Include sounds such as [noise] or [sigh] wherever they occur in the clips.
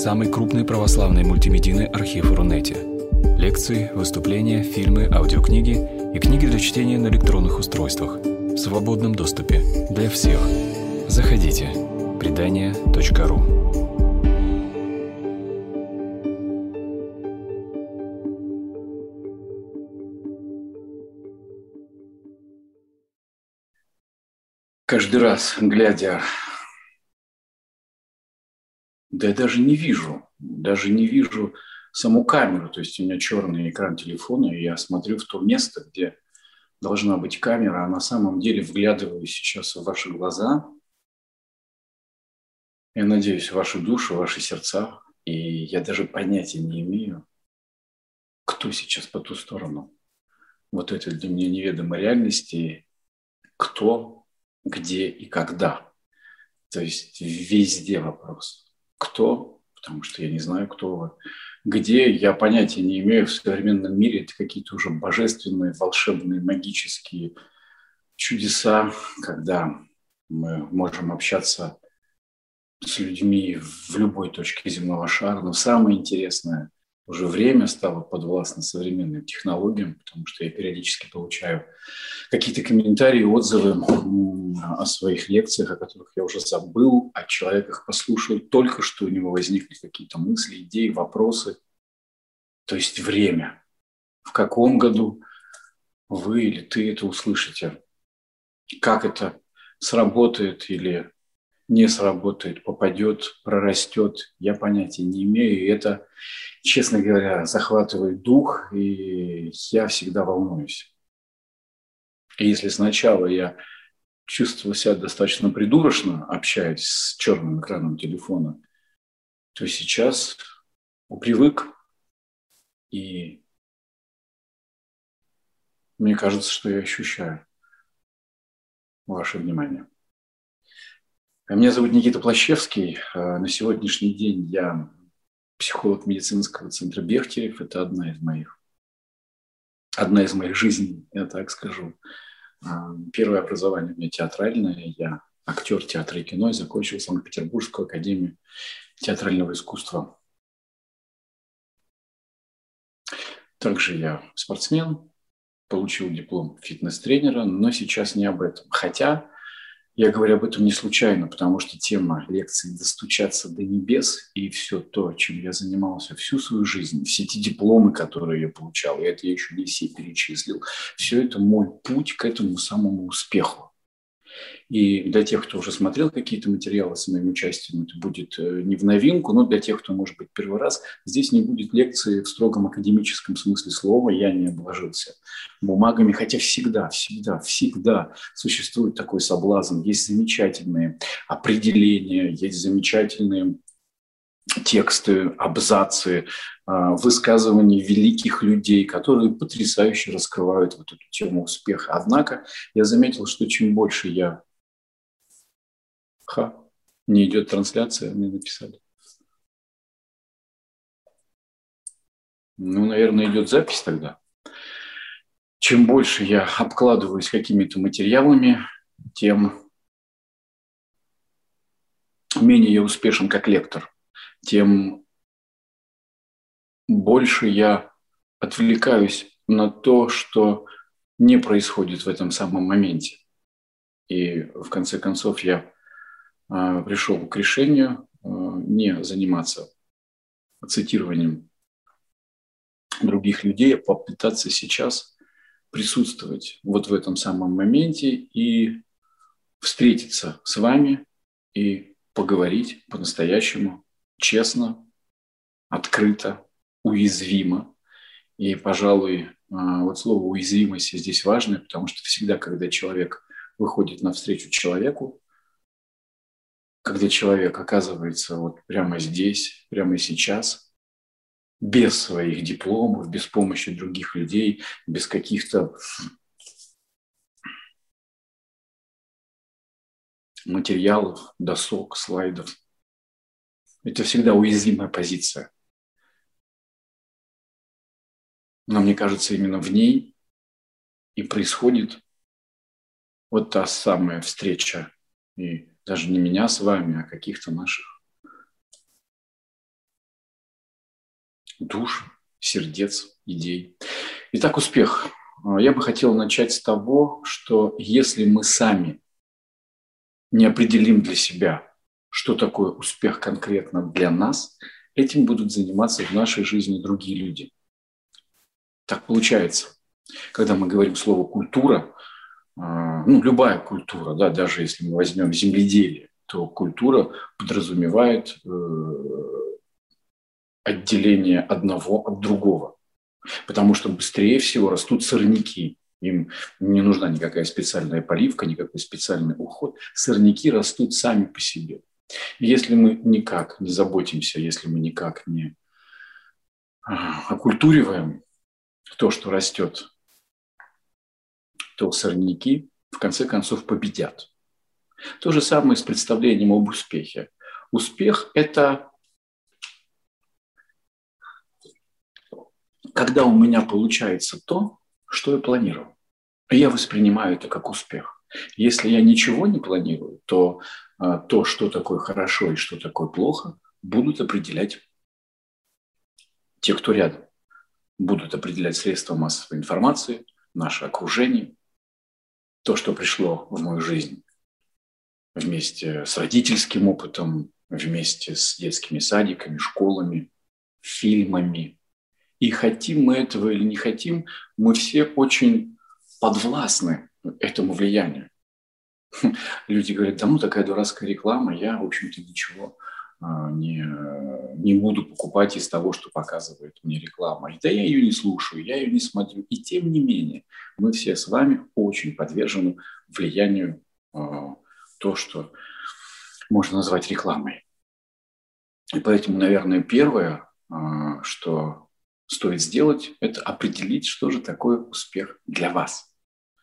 самый крупный православный мультимедийный архив Рунете. Лекции, выступления, фильмы, аудиокниги и книги для чтения на электронных устройствах в свободном доступе для всех. Заходите. Предания.ру Каждый раз, глядя да я даже не вижу, даже не вижу саму камеру. То есть у меня черный экран телефона, и я смотрю в то место, где должна быть камера, а на самом деле вглядываюсь сейчас в ваши глаза. Я надеюсь, в вашу душу, в ваши сердца. И я даже понятия не имею, кто сейчас по ту сторону. Вот это для меня неведомой реальности, кто, где и когда. То есть везде вопрос кто, потому что я не знаю, кто вы, где, я понятия не имею в современном мире, это какие-то уже божественные, волшебные, магические чудеса, когда мы можем общаться с людьми в любой точке земного шара. Но самое интересное – уже время стало подвластно современным технологиям, потому что я периодически получаю какие-то комментарии, отзывы о своих лекциях, о которых я уже забыл, о человеках послушал, только что у него возникли какие-то мысли, идеи, вопросы. То есть время. В каком году вы или ты это услышите? Как это сработает или не сработает, попадет, прорастет, я понятия не имею. И это, честно говоря, захватывает дух, и я всегда волнуюсь. И если сначала я чувствовал себя достаточно придурочно, общаясь с черным экраном телефона, то сейчас привык, и мне кажется, что я ощущаю ваше внимание. Меня зовут Никита Плащевский. Э, на сегодняшний день я психолог медицинского центра Бехтерев. Это одна из моих, одна из моих жизней, я так скажу. Э, первое образование у меня театральное. Я актер театра и кино и закончил Санкт-Петербургскую академию театрального искусства. Также я спортсмен, получил диплом фитнес-тренера, но сейчас не об этом. Хотя я говорю об этом не случайно, потому что тема лекции «Достучаться до небес» и все то, чем я занимался всю свою жизнь, все эти дипломы, которые я получал, и это я еще не все перечислил, все это мой путь к этому самому успеху. И для тех, кто уже смотрел какие-то материалы с моим участием, это будет э, не в новинку, но для тех, кто, может быть, первый раз, здесь не будет лекции в строгом академическом смысле слова, я не обложился бумагами, хотя всегда, всегда, всегда существует такой соблазн. Есть замечательные определения, есть замечательные тексты, абзацы, а, высказывания великих людей, которые потрясающе раскрывают вот эту тему успеха. Однако я заметил, что чем больше я Ха, не идет трансляция, мне написали. Ну, наверное, идет запись тогда. Чем больше я обкладываюсь какими-то материалами, тем менее я успешен как лектор, тем больше я отвлекаюсь на то, что не происходит в этом самом моменте. И в конце концов я пришел к решению а, не заниматься цитированием других людей, а попытаться сейчас присутствовать вот в этом самом моменте и встретиться с вами и поговорить по-настоящему, честно, открыто, уязвимо. И, пожалуй, а, вот слово уязвимость здесь важное, потому что всегда, когда человек выходит навстречу человеку, когда человек оказывается вот прямо здесь, прямо сейчас, без своих дипломов, без помощи других людей, без каких-то материалов, досок, слайдов. Это всегда уязвимая позиция. Но мне кажется, именно в ней и происходит вот та самая встреча и даже не меня с вами, а каких-то наших душ, сердец, идей. Итак, успех. Я бы хотел начать с того, что если мы сами не определим для себя, что такое успех конкретно для нас, этим будут заниматься в нашей жизни другие люди. Так получается. Когда мы говорим слово «культура», а, ну, любая культура, да, даже если мы возьмем земледелие, то культура подразумевает э, отделение одного от другого. Потому что быстрее всего растут сорняки. Им не нужна никакая специальная поливка, никакой специальный уход. Сорняки растут сами по себе. Если мы никак не заботимся, если мы никак не а, окультуриваем то, что растет, то сорняки в конце концов победят. То же самое с представлением об успехе. Успех – это когда у меня получается то, что я планировал. Я воспринимаю это как успех. Если я ничего не планирую, то а, то, что такое хорошо и что такое плохо, будут определять те, кто рядом. Будут определять средства массовой информации, наше окружение, то, что пришло в мою жизнь вместе с родительским опытом, вместе с детскими садиками, школами, фильмами. И хотим мы этого или не хотим, мы все очень подвластны этому влиянию. [laughs] Люди говорят, да ну такая дурацкая реклама, я, в общем-то, ничего не, не буду покупать из того, что показывает мне реклама. И да я ее не слушаю, я ее не смотрю. И тем не менее, мы все с вами очень подвержены влиянию а, то, что можно назвать рекламой. И поэтому, наверное, первое, а, что стоит сделать, это определить, что же такое успех для вас.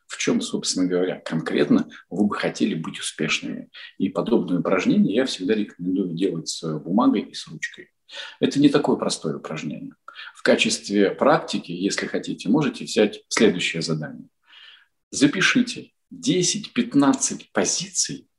В чем, собственно говоря, конкретно вы бы хотели быть успешными. И подобные упражнения я всегда рекомендую делать с бумагой и с ручкой. Это не такое простое упражнение. В качестве практики, если хотите, можете взять следующее задание. Запишите 10-15 позиций.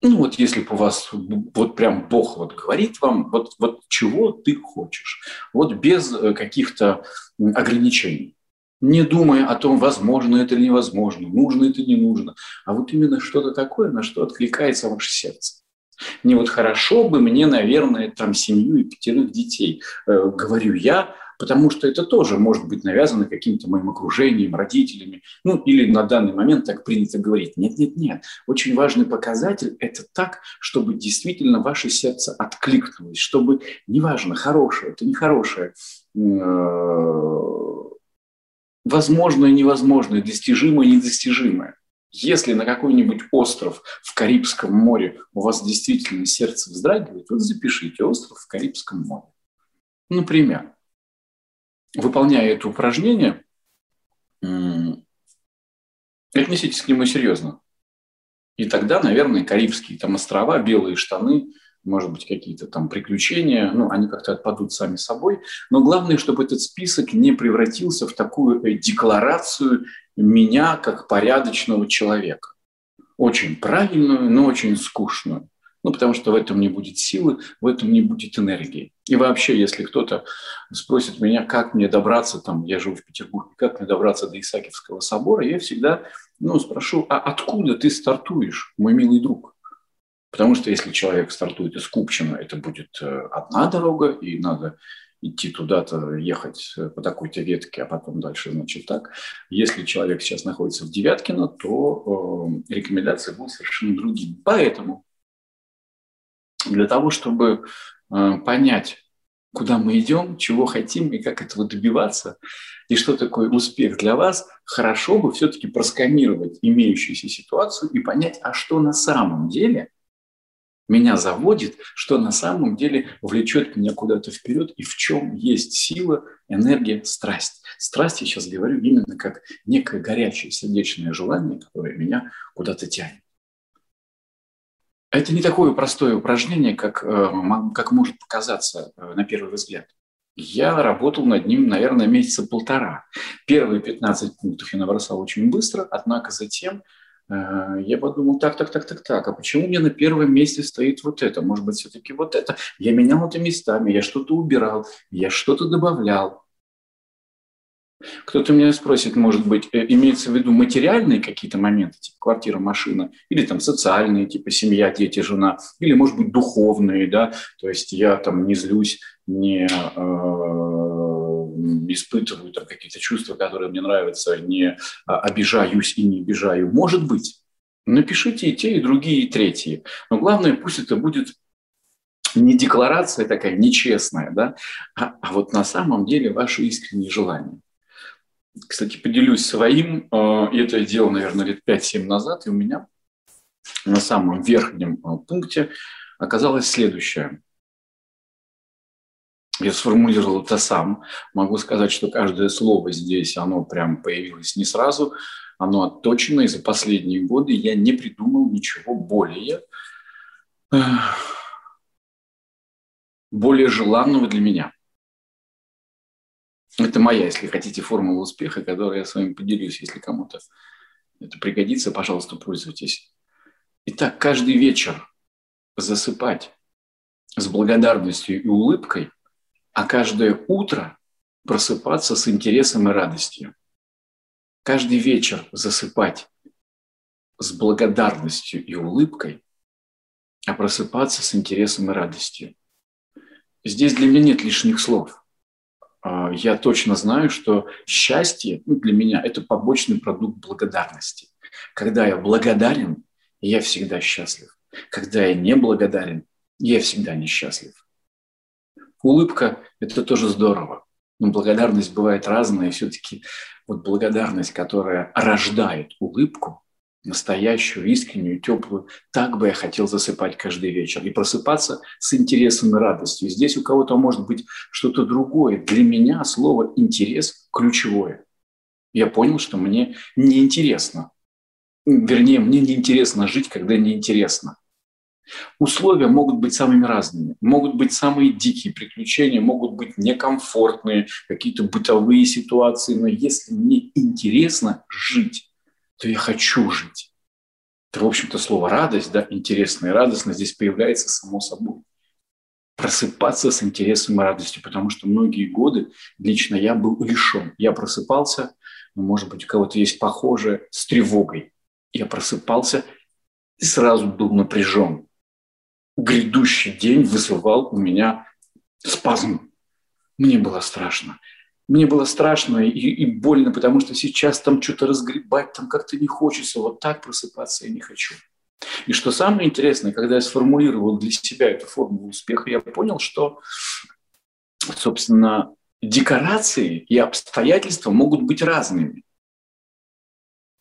Ну вот если бы у вас вот прям Бог вот говорит вам, вот, вот чего ты хочешь, вот без э, каких-то ограничений не думая о том, возможно это или невозможно, нужно это или не нужно, а вот именно что-то такое, на что откликается ваше сердце. Не вот хорошо бы мне, наверное, там семью и пятерых детей, э, говорю я, потому что это тоже может быть навязано каким-то моим окружением, родителями, ну или на данный момент так принято говорить. Нет, нет, нет. Очень важный показатель – это так, чтобы действительно ваше сердце откликнулось, чтобы неважно, хорошее, это нехорошее, э, возможное, невозможное, достижимое, недостижимое. Если на какой-нибудь остров в Карибском море у вас действительно сердце вздрагивает, вот запишите остров в Карибском море. Например, выполняя это упражнение, отнеситесь к нему серьезно. И тогда, наверное, Карибские там острова, белые штаны, может быть, какие-то там приключения, ну, они как-то отпадут сами собой. Но главное, чтобы этот список не превратился в такую э, декларацию меня как порядочного человека. Очень правильную, но очень скучную. Ну, потому что в этом не будет силы, в этом не будет энергии. И вообще, если кто-то спросит меня, как мне добраться, там, я живу в Петербурге, как мне добраться до Исаакиевского собора, я всегда ну, спрошу, а откуда ты стартуешь, мой милый друг? Потому что если человек стартует из Купчино, это будет э, одна дорога, и надо идти туда-то, ехать э, по такой-то ветке, а потом дальше, значит, так. Если человек сейчас находится в Девяткино, то э, рекомендации будут совершенно другими. Поэтому для того, чтобы э, понять, куда мы идем, чего хотим и как этого добиваться, и что такое успех для вас, хорошо бы все-таки просканировать имеющуюся ситуацию и понять, а что на самом деле меня заводит, что на самом деле влечет меня куда-то вперед и в чем есть сила, энергия, страсть. Страсть я сейчас говорю именно как некое горячее сердечное желание, которое меня куда-то тянет. Это не такое простое упражнение, как, э, как может показаться э, на первый взгляд. Я работал над ним, наверное, месяца полтора. Первые 15 пунктов я набросал очень быстро, однако затем я подумал, так, так, так, так, так, а почему мне на первом месте стоит вот это? Может быть, все-таки вот это? Я менял это местами, я что-то убирал, я что-то добавлял. Кто-то меня спросит, может быть, э, имеется в виду материальные какие-то моменты, типа квартира, машина, или там социальные, типа семья, дети, жена, или, может быть, духовные, да, то есть я там не злюсь, не э, испытываю там какие-то чувства, которые мне нравятся, не а, обижаюсь и не обижаю. Может быть. Напишите и те, и другие, и третьи. Но главное, пусть это будет не декларация такая нечестная, да, а, а вот на самом деле ваши искренние желания. Кстати, поделюсь своим. Э, это я делал, наверное, лет 5-7 назад, и у меня на самом верхнем э, пункте оказалось следующее. Я сформулировал это сам. Могу сказать, что каждое слово здесь, оно прям появилось не сразу, оно отточено, и за последние годы я не придумал ничего более, э, более желанного для меня. Это моя, если хотите, формула успеха, которую я с вами поделюсь. Если кому-то это пригодится, пожалуйста, пользуйтесь. Итак, каждый вечер засыпать с благодарностью и улыбкой, а каждое утро просыпаться с интересом и радостью. Каждый вечер засыпать с благодарностью и улыбкой, а просыпаться с интересом и радостью. Здесь для меня нет лишних слов – а, я точно знаю, что счастье ну, для меня – это побочный продукт благодарности. Когда я благодарен, я всегда счастлив. Когда я не благодарен, я всегда несчастлив. Улыбка – это тоже здорово. Но благодарность бывает разная, все-таки вот благодарность, которая рождает улыбку, настоящую, искреннюю, теплую. Так бы я хотел засыпать каждый вечер и просыпаться с интересом и радостью. Здесь у кого-то может быть что-то другое. Для меня слово «интерес» ключевое. Я понял, что мне неинтересно. Вернее, мне неинтересно жить, когда неинтересно. Условия могут быть самыми разными. Могут быть самые дикие приключения, могут быть некомфортные, какие-то бытовые ситуации. Но если мне интересно жить, то я хочу жить. Это, в общем-то, слово радость, да, интересно и радостно здесь появляется само собой. Просыпаться с интересом и радостью, потому что многие годы лично я был лишен. Я просыпался, ну, может быть, у кого-то есть похожее, с тревогой. Я просыпался и сразу был напряжен. Грядущий день вызывал у меня спазм. Мне было страшно. Мне было страшно и, и больно, потому что сейчас там что-то разгребать, там как-то не хочется, вот так просыпаться я не хочу. И что самое интересное, когда я сформулировал для себя эту формулу успеха, я понял, что, собственно, декорации и обстоятельства могут быть разными.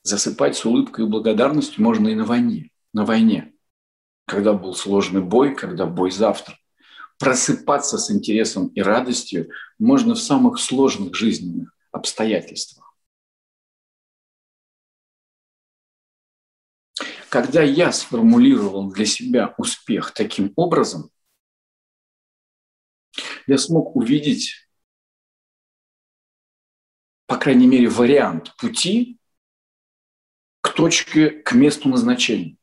Засыпать с улыбкой и благодарностью можно и на войне. На войне. Когда был сложный бой, когда бой завтра просыпаться с интересом и радостью можно в самых сложных жизненных обстоятельствах. Когда я сформулировал для себя успех таким образом, я смог увидеть, по крайней мере, вариант пути к точке, к месту назначения.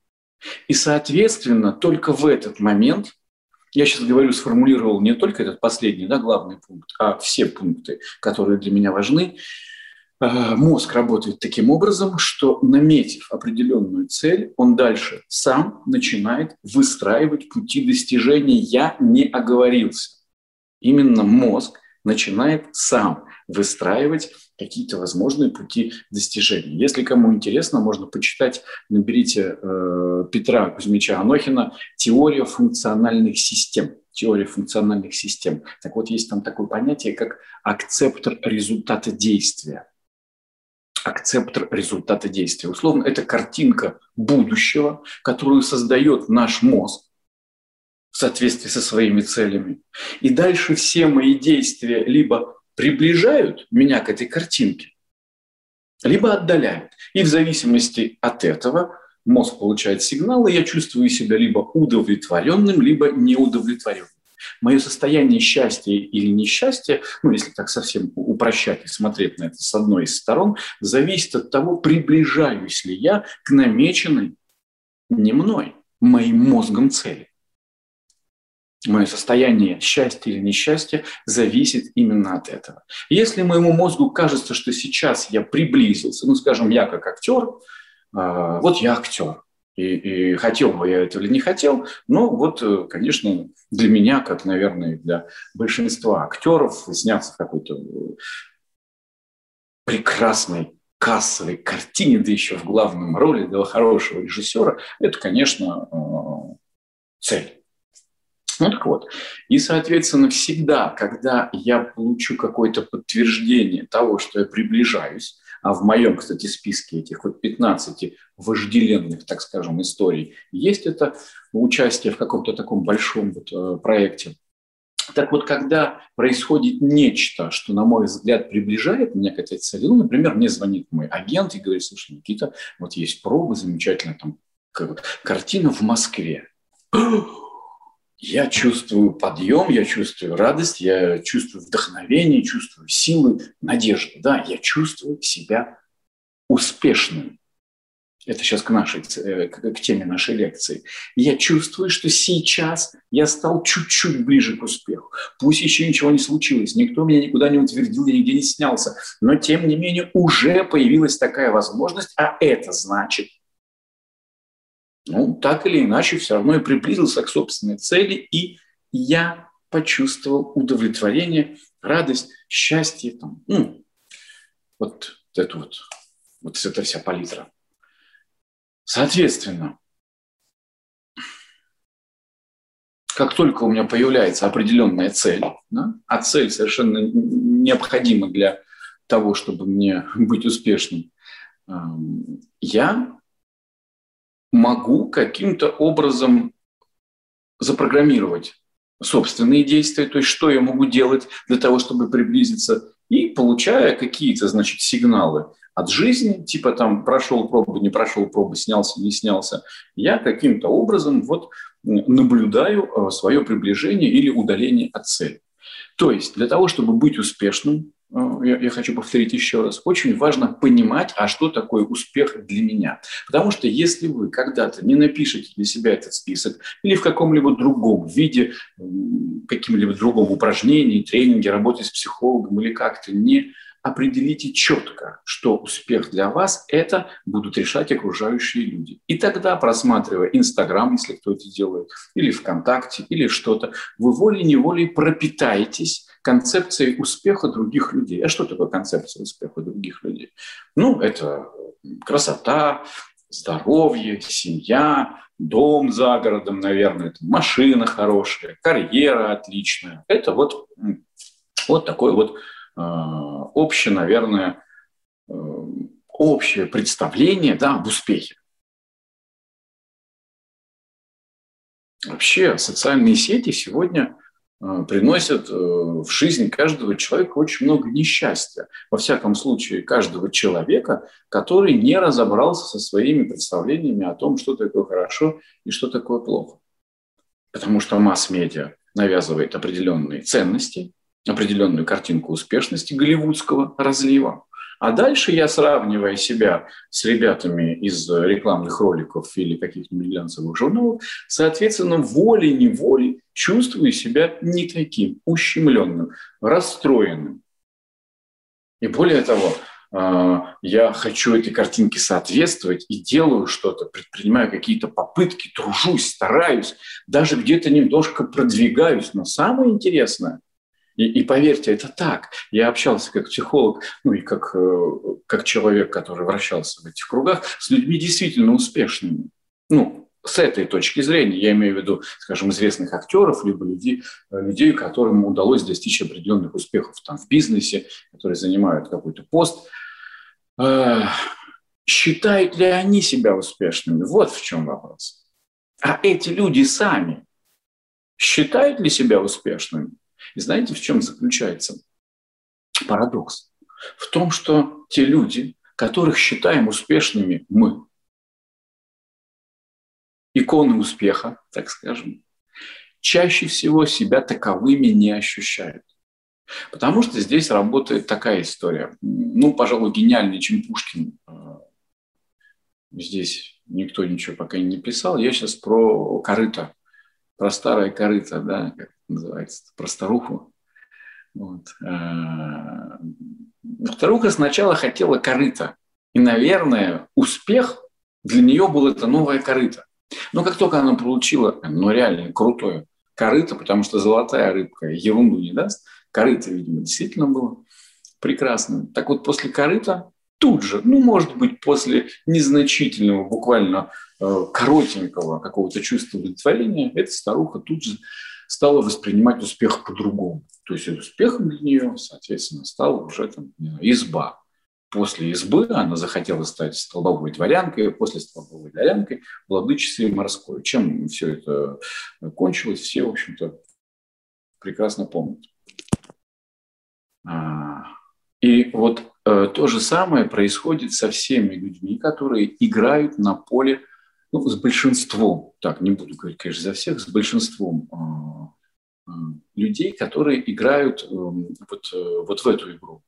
И, соответственно, только в этот момент я сейчас говорю, сформулировал не только этот последний, да, главный пункт, а все пункты, которые для меня важны. А, мозг работает таким образом, что наметив определенную цель, он дальше сам начинает выстраивать пути достижения. Я не оговорился. Именно мозг начинает сам выстраивать какие-то возможные пути достижения. Если кому интересно, можно почитать, наберите э, Петра Кузьмича Анохина «Теория функциональных систем». Теория функциональных систем. Так вот, есть там такое понятие, как акцептор результата действия. Акцептор результата действия. Условно, это картинка будущего, которую создает наш мозг, в соответствии со своими целями. И дальше все мои действия либо приближают меня к этой картинке, либо отдаляют. И в зависимости от этого мозг получает сигнал, и я чувствую себя либо удовлетворенным, либо неудовлетворенным. Мое состояние счастья или несчастья, ну, если так совсем упрощать и смотреть на это с одной из сторон, зависит от того, приближаюсь ли я к намеченной не мной, моим мозгом цели. Мое состояние счастья или несчастья зависит именно от этого. Если моему мозгу кажется, что сейчас я приблизился, ну, скажем, я как актер, а, вот я актер, и, и хотел бы я этого или не хотел, но вот, э, конечно, для меня, как, наверное, для большинства актеров, сняться в какой-то э, прекрасной кассовой картине, да еще в главном роли для хорошего режиссера, это, конечно, э, цель. Ну так вот. И, соответственно, всегда, когда я получу какое-то подтверждение того, что я приближаюсь, а в моем, кстати, списке этих вот 15 вожделенных, так скажем, историй есть это участие в каком-то таком большом вот э, проекте. Так вот, когда происходит нечто, что, на мой взгляд, приближает меня к этой цели, ну, например, мне звонит мой агент и говорит, слушай, Никита, вот есть проба замечательная там картина в Москве я чувствую подъем, я чувствую радость, я чувствую вдохновение, чувствую силы, надежду. Да, я чувствую себя успешным. Это сейчас к, нашей, э, к теме нашей лекции. Я чувствую, что сейчас я стал чуть-чуть ближе к успеху. Пусть еще ничего не случилось, никто меня никуда не утвердил, я нигде не снялся, но тем не менее уже появилась такая возможность, а это значит, ну, так или иначе, все равно я приблизился к собственной цели, и я почувствовал удовлетворение, радость, счастье. Там, ну, вот это вот, вот эта вся палитра. Соответственно, как только у меня появляется определенная цель, да, а цель совершенно необходима для того, чтобы мне быть успешным, я могу каким-то образом запрограммировать собственные действия, то есть что я могу делать для того, чтобы приблизиться, и получая какие-то, значит, сигналы от жизни, типа там прошел пробу, не прошел пробу, снялся, не снялся, я каким-то образом вот наблюдаю э, свое приближение или удаление от цели. То есть для того, чтобы быть успешным, я, я хочу повторить еще раз, очень важно понимать, а что такое успех для меня. Потому что если вы когда-то не напишете для себя этот список или в каком-либо другом виде, каким-либо другом упражнении, тренинге, работе с психологом или как-то не определите четко, что успех для вас – это будут решать окружающие люди. И тогда, просматривая Инстаграм, если кто это делает, или ВКонтакте, или что-то, вы волей-неволей пропитаетесь концепцией успеха других людей. А что такое концепция успеха других людей? Ну, это красота, здоровье, семья, дом за городом, наверное, машина хорошая, карьера отличная. Это вот, вот такое вот э, общее, наверное, э, общее представление да, об успехе. Вообще социальные сети сегодня Э, приносят э, в жизнь каждого человека очень много несчастья. Во всяком случае, каждого человека, который не разобрался со своими представлениями о том, что такое хорошо и что такое плохо. Потому что масс-медиа навязывает определенные ценности, определенную картинку успешности голливудского разлива. А дальше я, сравнивая себя с ребятами из рекламных роликов или каких-нибудь глянцевых журналов, соответственно, волей-неволей чувствую себя не таким, ущемленным, расстроенным. И более того, а, я хочу этой картинке соответствовать и делаю что-то, предпринимаю какие-то попытки, тружусь, стараюсь, даже где-то немножко продвигаюсь. Но самое интересное – и, и поверьте, это так. Я общался как психолог, ну и как, э, как человек, который вращался в этих кругах, с людьми действительно успешными. Ну, с этой точки зрения, я имею в виду, скажем, известных актеров, либо людей, э, людей которым удалось достичь определенных успехов там, в бизнесе, которые занимают какой-то пост. Э, считают ли они себя успешными? Вот в чем вопрос. А эти люди сами считают ли себя успешными? И знаете, в чем заключается парадокс? В том, что те люди, которых считаем успешными мы, иконы успеха, так скажем, чаще всего себя таковыми не ощущают. Потому что здесь работает такая история. Ну, пожалуй, гениальнее, чем Пушкин. Здесь никто ничего пока не писал. Я сейчас про корыто, про старое корыто, да, как называется, про старуху. Вот. А, старуха сначала хотела корыто. И, наверное, успех для нее был это новое корыто. Но как только она получила, ну реально крутое корыто, потому что золотая рыбка ерунду не даст, корыто, видимо, действительно было прекрасным. Так вот, после корыта тут же, ну, может быть, после незначительного, буквально э, коротенького какого-то чувства удовлетворения, эта старуха тут же стала воспринимать успех по-другому. То есть успехом для нее, соответственно, стала уже там, изба после избы она захотела стать столбовой дворянкой, после столбовой дворянкой владычицей морской. Чем все это кончилось, все, в общем-то, прекрасно помнят. А, и вот э, то же самое происходит со всеми людьми, которые играют на поле, ну, с большинством, так, не буду говорить, конечно, за всех, с большинством а, а, людей, которые играют эм, вот, э, вот в эту игру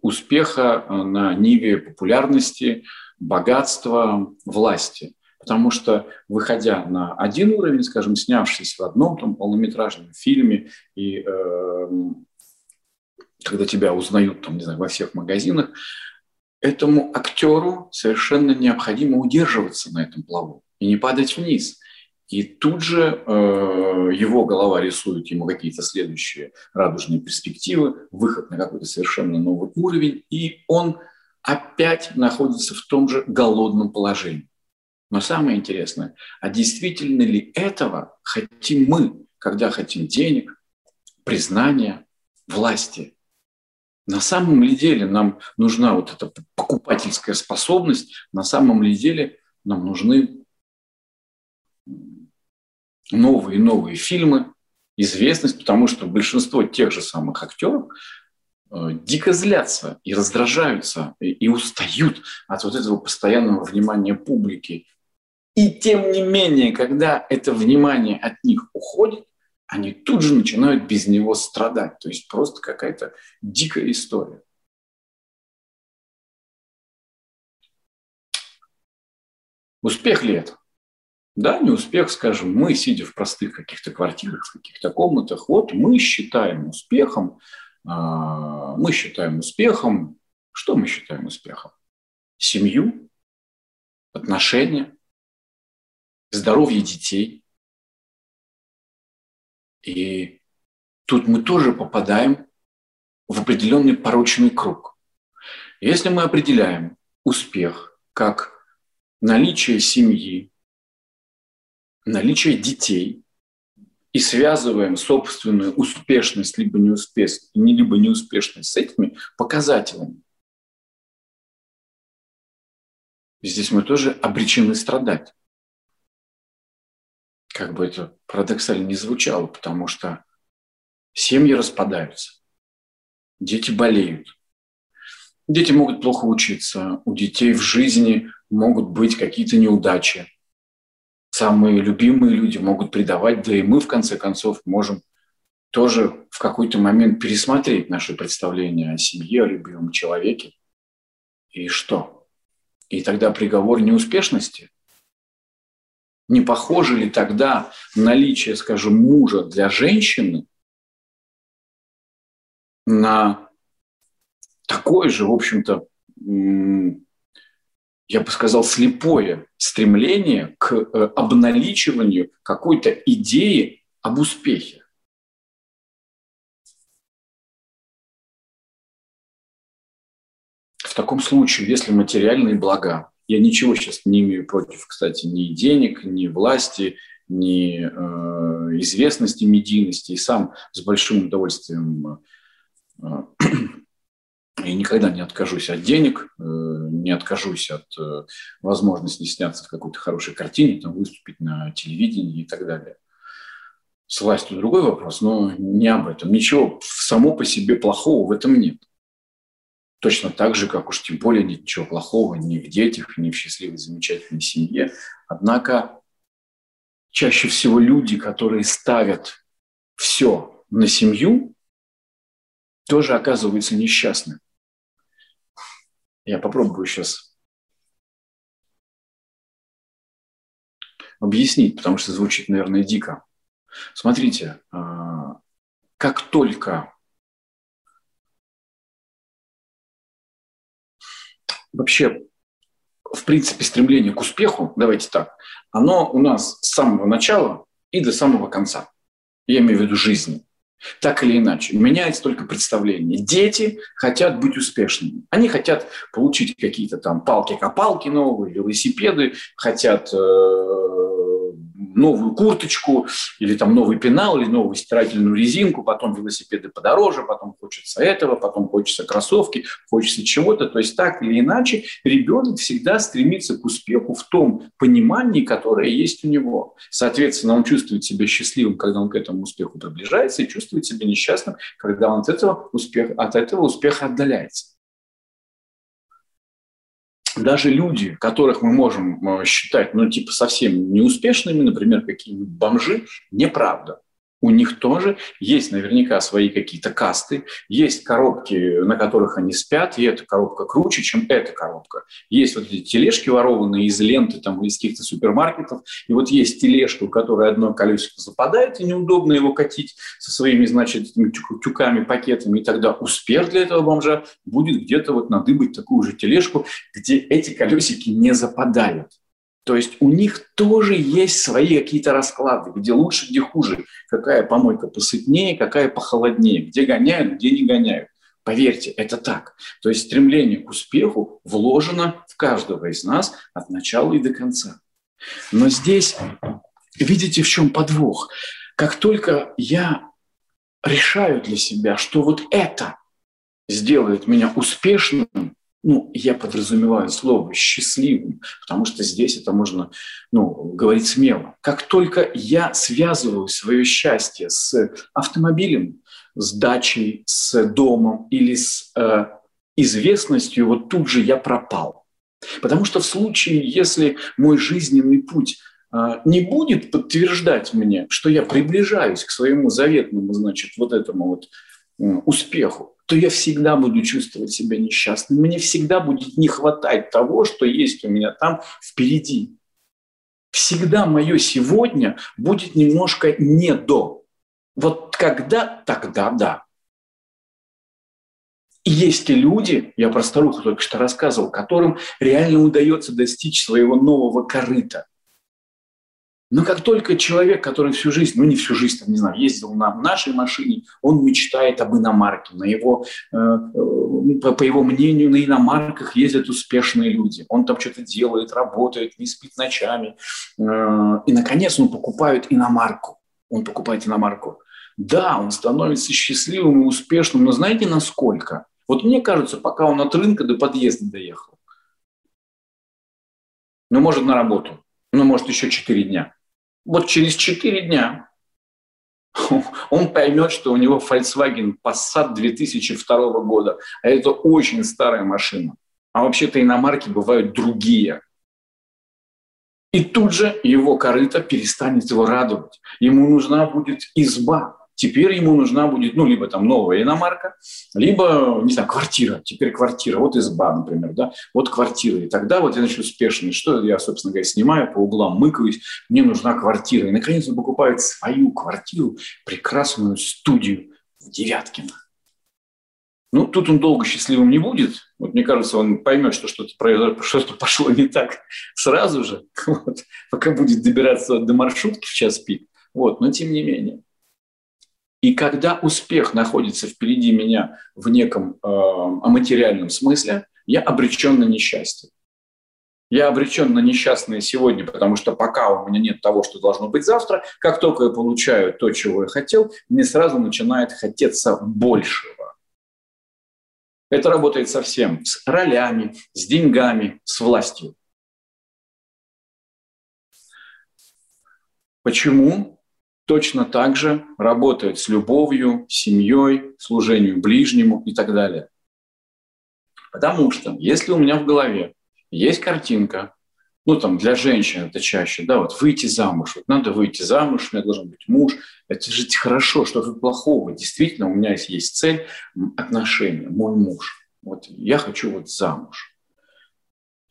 успеха э, на ниве популярности, богатства, власти. Потому что, выходя на один уровень, скажем, снявшись в одном там, полнометражном фильме, и э, когда тебя узнают там, не знаю, во всех магазинах, этому актеру совершенно необходимо удерживаться на этом плаву и не падать вниз. И тут же э, его голова рисует ему какие-то следующие радужные перспективы, выход на какой-то совершенно новый уровень, и он опять находится в том же голодном положении. Но самое интересное, а действительно ли этого хотим мы, когда хотим денег, признания, власти? На самом ли деле нам нужна вот эта покупательская способность, на самом ли деле нам нужны новые и новые фильмы, известность, потому что большинство тех же самых актеров э, дико злятся и раздражаются, и, и устают от вот этого постоянного внимания публики. И тем не менее, когда это внимание от них уходит, они тут же начинают без него страдать. То есть просто какая-то дикая история. Успех ли это? Да, не успех, скажем, мы, сидя в простых каких-то квартирах, в каких-то комнатах, вот мы считаем успехом, а, мы считаем успехом, что мы считаем успехом? Семью, отношения, здоровье детей. И тут мы тоже попадаем в определенный порочный круг. Если мы определяем успех как наличие семьи, наличие детей и связываем собственную успешность либо неуспешность, либо неуспешность с этими показателями, здесь мы тоже обречены страдать. Как бы это парадоксально не звучало, потому что семьи распадаются, дети болеют, дети могут плохо учиться, у детей в жизни могут быть какие-то неудачи, самые любимые люди могут предавать, да и мы, в конце концов, можем тоже в какой-то момент пересмотреть наше представление о семье, о любимом человеке. И что? И тогда приговор неуспешности? Не похоже ли тогда наличие, скажем, мужа для женщины на такое же, в общем-то, я бы сказал, слепое стремление к э, обналичиванию какой-то идеи об успехе. В таком случае, если материальные блага, я ничего сейчас не имею против, кстати, ни денег, ни власти, ни э, известности, медийности, и сам с большим удовольствием э, и никогда не откажусь от денег, э, не откажусь от э, возможности сняться в какой-то хорошей картине, там, выступить на телевидении и так далее. С властью другой вопрос, но не об этом. Ничего само по себе плохого в этом нет. Точно так же, как уж тем более ничего плохого ни в детях, ни в счастливой, замечательной семье. Однако чаще всего люди, которые ставят все на семью, тоже оказываются несчастны. Я попробую сейчас объяснить, потому что звучит, наверное, дико. Смотрите, а, как только вообще, в принципе, стремление к успеху, давайте так, оно у нас с самого начала и до самого конца. Я имею в виду жизни. Так или иначе, меняется только представление. Дети хотят быть успешными. Они хотят получить какие-то там палки-копалки новые, велосипеды, хотят э, новую курточку, или там новый пенал, или новую стирательную резинку, потом велосипеды подороже, потом хочется этого, потом хочется кроссовки, хочется чего-то. То есть так или иначе ребенок всегда стремится к успеху в том понимании, которое есть у него. Соответственно, он чувствует себя счастливым, когда он к этому успеху приближается, и чувствует себя несчастным, когда он от этого, успеха, от этого успеха отдаляется даже люди, которых мы можем э, считать, ну, типа, совсем неуспешными, например, какие-нибудь бомжи, неправда у них тоже есть наверняка свои какие-то касты, есть коробки, на которых они спят, и эта коробка круче, чем эта коробка. Есть вот эти тележки ворованные из ленты, там, из каких-то супермаркетов, и вот есть тележка, у которой одно колесико западает, и неудобно его катить со своими, значит, тюками, пакетами, и тогда успех для этого бомжа будет где-то вот надыбать такую же тележку, где эти колесики не западают. То есть у них тоже есть свои какие-то расклады, где лучше, где хуже, какая помойка посытнее, какая похолоднее, где гоняют, где не гоняют. Поверьте, это так. То есть стремление к успеху вложено в каждого из нас от начала и до конца. Но здесь видите, в чем подвох. Как только я решаю для себя, что вот это сделает меня успешным, ну, я подразумеваю слово счастливым, потому что здесь это можно ну, говорить смело. Как только я связываю свое счастье с автомобилем, с дачей, с домом или с э, известностью, вот тут же я пропал. Потому что в случае, если мой жизненный путь э, не будет подтверждать мне, что я приближаюсь к своему заветному, значит, вот этому вот э, успеху, то я всегда буду чувствовать себя несчастным. Мне всегда будет не хватать того, что есть у меня там впереди. Всегда мое сегодня будет немножко не до. Вот когда, тогда да. И есть те люди, я про старуху только что рассказывал, которым реально удается достичь своего нового корыта. Но как только человек, который всю жизнь, ну не всю жизнь, там, не знаю, ездил на нашей машине, он мечтает об иномарке. На его, э, э, по, его мнению, на иномарках ездят успешные люди. Он там что-то делает, работает, не спит ночами. Э, и, наконец, он покупает иномарку. Он покупает иномарку. Да, он становится счастливым и успешным, но знаете, насколько? Вот мне кажется, пока он от рынка до подъезда доехал. Ну, может, на работу. Ну, может, еще 4 дня вот через 4 дня он поймет, что у него Volkswagen Passat 2002 года, а это очень старая машина. А вообще-то иномарки бывают другие. И тут же его корыто перестанет его радовать. Ему нужна будет изба, Теперь ему нужна будет, ну, либо там новая иномарка, либо, не знаю, квартира. Теперь квартира, вот изба, например, да, вот квартира. И тогда вот я начну успешный. Что я, собственно говоря, снимаю по углам, мыкаюсь, мне нужна квартира. И, наконец, он покупает свою квартиру, прекрасную студию в Девяткино. Ну, тут он долго счастливым не будет. Вот мне кажется, он поймет, что что-то, что-то пошло не так сразу же, [laughs] вот, пока будет добираться до маршрутки в час пик. Вот, но тем не менее. И когда успех находится впереди меня в неком э, материальном смысле, я обречен на несчастье. Я обречен на несчастное сегодня, потому что пока у меня нет того, что должно быть завтра, как только я получаю то, чего я хотел, мне сразу начинает хотеться большего. Это работает со всем, с ролями, с деньгами, с властью. Почему? Точно так же работает с любовью, семьей, служением ближнему и так далее. Потому что если у меня в голове есть картинка, ну, там, для женщин это чаще, да, вот выйти замуж, вот надо выйти замуж, у меня должен быть муж, это же хорошо, что тут плохого, действительно, у меня есть цель отношения, мой муж, вот я хочу вот замуж.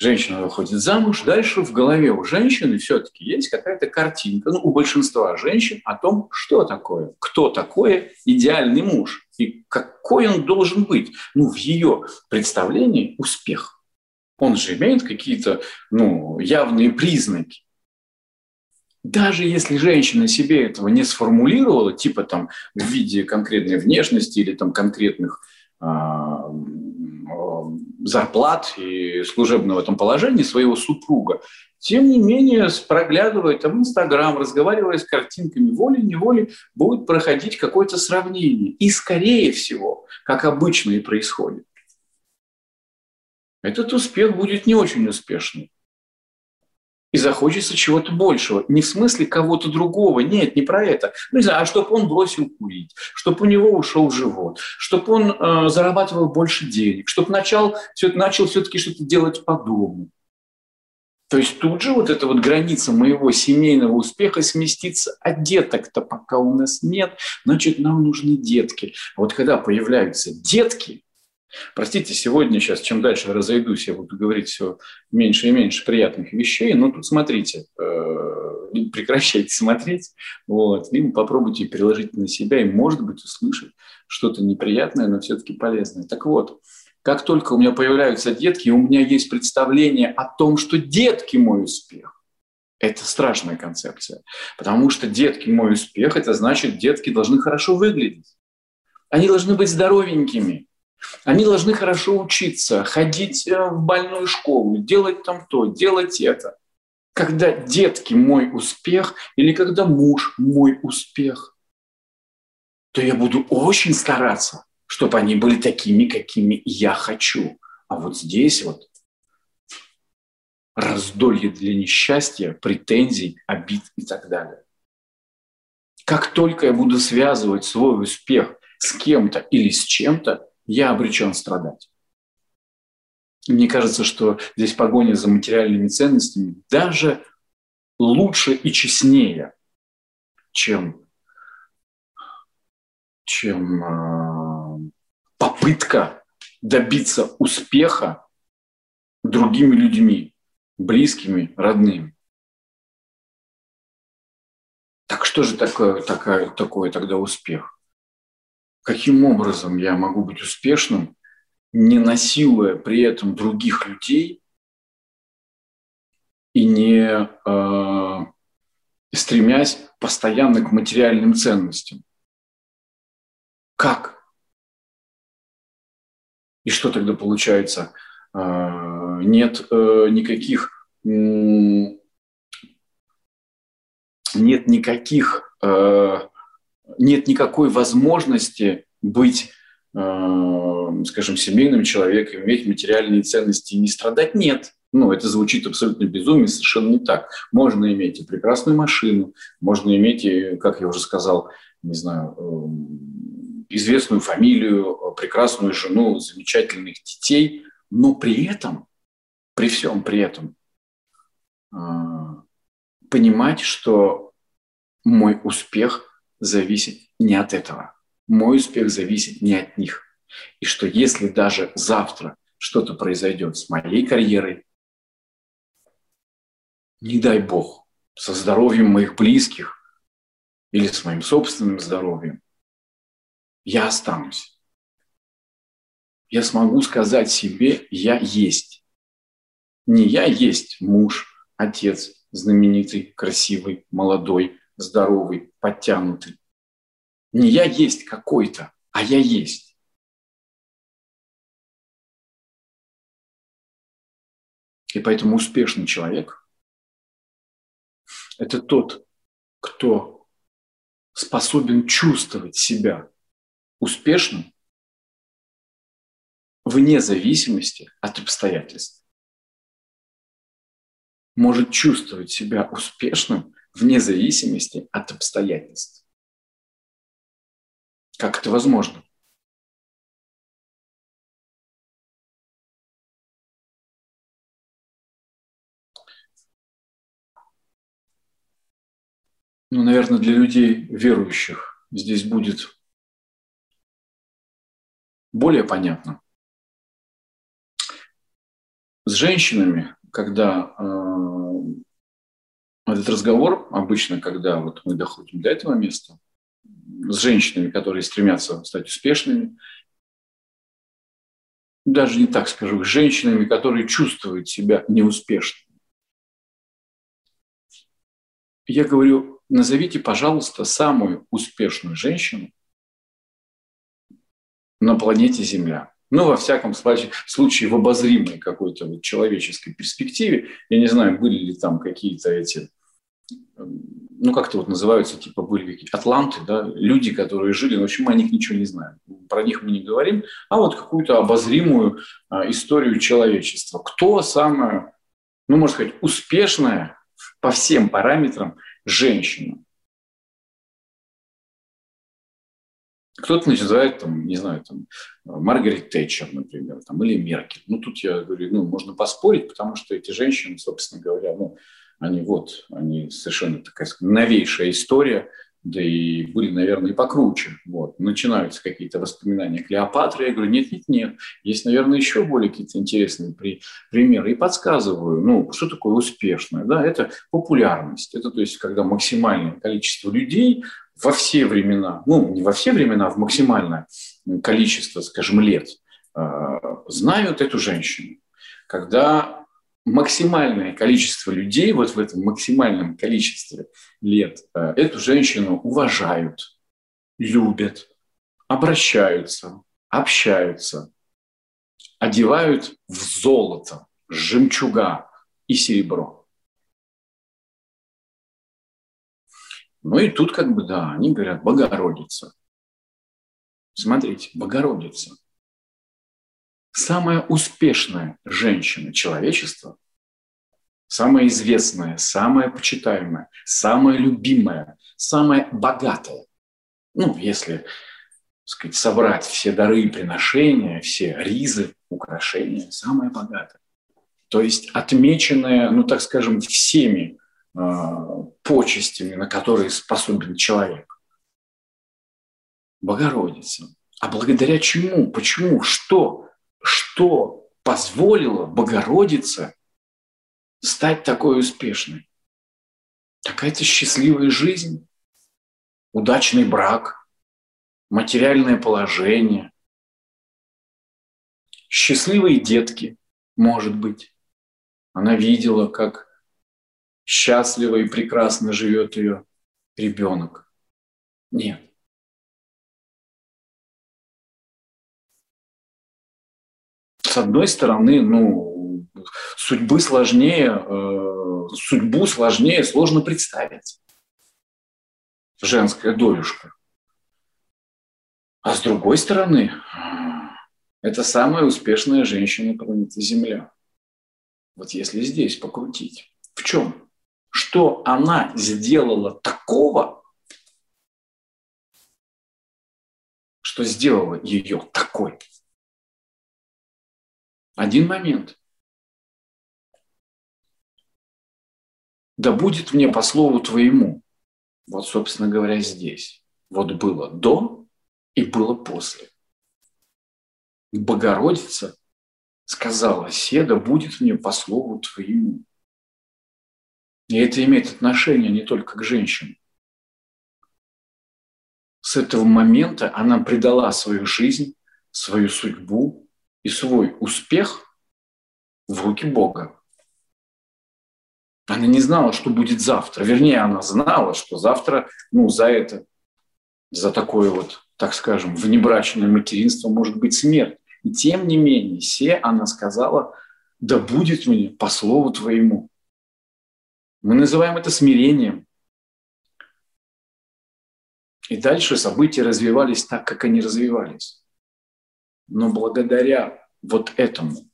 Женщина выходит замуж, дальше в голове у женщины все-таки есть какая-то картинка, ну, у большинства женщин о том, что такое, кто такое идеальный муж и какой он должен быть. Ну, в ее представлении успех – он же имеет какие-то ну, явные признаки. Даже если женщина себе этого не сформулировала, типа там в виде конкретной внешности или там конкретных а, зарплат и служебного там положения своего супруга, тем не менее, проглядывая там Инстаграм, разговаривая с картинками, волей-неволей будет проходить какое-то сравнение. И, скорее всего, как обычно и происходит, этот успех будет не очень успешный. И захочется чего-то большего. Не в смысле кого-то другого. Нет, не про это. Ну, не знаю, а чтобы он бросил курить, чтобы у него ушел живот, чтобы он э, зарабатывал больше денег, чтобы начал, все, начал все-таки что-то делать по дому. То есть тут же вот эта вот граница моего семейного успеха сместится, а деток-то пока у нас нет, значит, нам нужны детки. Вот когда появляются детки, Простите, сегодня сейчас, чем дальше разойдусь, я буду говорить все меньше и меньше приятных вещей, но тут смотрите, э, прекращайте [laughs] смотреть, вот, либо попробуйте переложить на себя и, может быть, услышать что-то неприятное, но все-таки полезное. Так вот, как только у меня появляются детки, у меня есть представление о том, что детки мой успех. Это страшная концепция, потому что детки мой успех, это значит, детки должны хорошо выглядеть. Они должны быть здоровенькими, они должны хорошо учиться, ходить э, в больную школу, делать там то, делать это. Когда детки мой успех или когда муж мой успех, то я буду очень стараться, чтобы они были такими, какими я хочу. А вот здесь вот раздолье для несчастья, претензий, обид и так далее. Как только я буду связывать свой успех с кем-то или с чем-то, я обречен страдать. Мне кажется, что здесь погоня за материальными ценностями даже лучше и честнее, чем, чем э, попытка добиться успеха другими людьми, близкими, родными. Так что же такое, такое, такое тогда успех? Каким образом я могу быть успешным, не насилуя при этом других людей и не э, стремясь постоянно к материальным ценностям. Как? И что тогда получается? Э, нет э, никаких нет никаких э, нет никакой возможности быть, э, скажем, семейным человеком, иметь материальные ценности и не страдать. Нет. Ну, это звучит абсолютно безумно, совершенно не так. Можно иметь и прекрасную машину, можно иметь, и, как я уже сказал, не знаю, э, известную фамилию, прекрасную жену, замечательных детей, но при этом, при всем при этом, э, понимать, что мой успех – зависит не от этого. Мой успех зависит не от них. И что если даже завтра что-то произойдет с моей карьерой, не дай бог, со здоровьем моих близких или с моим собственным здоровьем, я останусь. Я смогу сказать себе, я есть. Не я есть муж, отец, знаменитый, красивый, молодой, здоровый, подтянутый. Не я есть какой-то, а я есть. И поэтому успешный человек – это тот, кто способен чувствовать себя успешным вне зависимости от обстоятельств. Может чувствовать себя успешным вне зависимости от обстоятельств. Как это возможно? Ну, наверное, для людей верующих здесь будет более понятно. С женщинами, когда э, этот разговор, обычно, когда вот мы доходим до этого места, с женщинами, которые стремятся стать успешными, даже не так скажу, с женщинами, которые чувствуют себя неуспешными. Я говорю, назовите, пожалуйста, самую успешную женщину на планете Земля. Ну, во всяком случае, в обозримой какой-то вот человеческой перспективе. Я не знаю, были ли там какие-то эти ну, как-то вот называются, типа, были какие атланты, да, люди, которые жили, в общем, мы о них ничего не знаем. Про них мы не говорим, а вот какую-то обозримую а, историю человечества. Кто самая, ну, можно сказать, успешная по всем параметрам женщина? Кто-то называет, там, не знаю, там, Маргарет Тэтчер, например, там, или Меркель. Ну, тут я говорю, ну, можно поспорить, потому что эти женщины, собственно говоря, ну, они вот, они совершенно такая новейшая история, да и были, наверное, и покруче. Вот. Начинаются какие-то воспоминания Клеопатры. Я говорю, нет, нет, нет. Есть, наверное, еще более какие-то интересные при, примеры. И подсказываю, ну, что такое успешное. Да? Это популярность. Это, то есть, когда максимальное количество людей во все времена, ну, не во все времена, а в максимальное количество, скажем, лет, э, знают эту женщину. Когда максимальное количество людей, вот в этом максимальном количестве лет, э, эту женщину уважают, любят, обращаются, общаются, одевают в золото, жемчуга и серебро. Ну и тут как бы, да, они говорят, Богородица. Смотрите, Богородица самая успешная женщина человечества, самая известная, самая почитаемая, самая любимая, самая богатая. Ну, если сказать, собрать все дары и приношения, все ризы, украшения, самая богатая. То есть отмеченная, ну так скажем, всеми почестями, на которые способен человек. Богородица. А благодаря чему? Почему? Что? что позволило Богородице стать такой успешной? Какая-то счастливая жизнь, удачный брак, материальное положение, счастливые детки, может быть. Она видела, как счастливо и прекрасно живет ее ребенок. Нет. с одной стороны, ну, судьбы сложнее, э, судьбу сложнее сложно представить. Женская долюшка. А с другой стороны, это самая успешная женщина планеты Земля. Вот если здесь покрутить. В чем? Что она сделала такого, что сделала ее такой? Один момент. Да будет мне по слову твоему. Вот, собственно говоря, здесь. Вот было до и было после. Богородица сказала, Седа будет мне по слову твоему. И это имеет отношение не только к женщинам. С этого момента она предала свою жизнь, свою судьбу, и свой успех в руки Бога. Она не знала, что будет завтра. Вернее, она знала, что завтра, ну, за это, за такое вот, так скажем, внебрачное материнство может быть смерть. И тем не менее, все она сказала, да будет мне по слову твоему. Мы называем это смирением. И дальше события развивались так, как они развивались. Но благодаря вот этому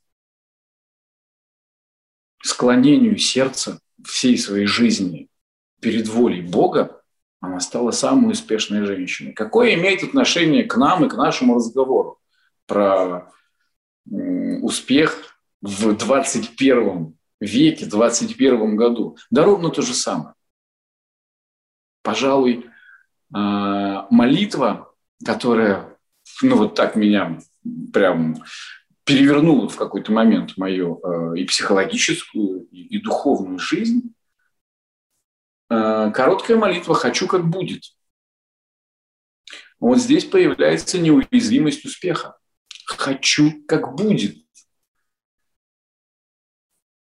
склонению сердца всей своей жизни перед волей Бога, она стала самой успешной женщиной. Какое имеет отношение к нам и к нашему разговору про успех в 21 веке, 21 году? Да ровно то же самое. пожалуй, а, молитва, которая, ну вот так меня прям перевернула в какой-то момент мою а, и психологическую, и духовную жизнь. А, короткая молитва «хочу, как будет». Вот здесь появляется неуязвимость успеха. «Хочу, как будет».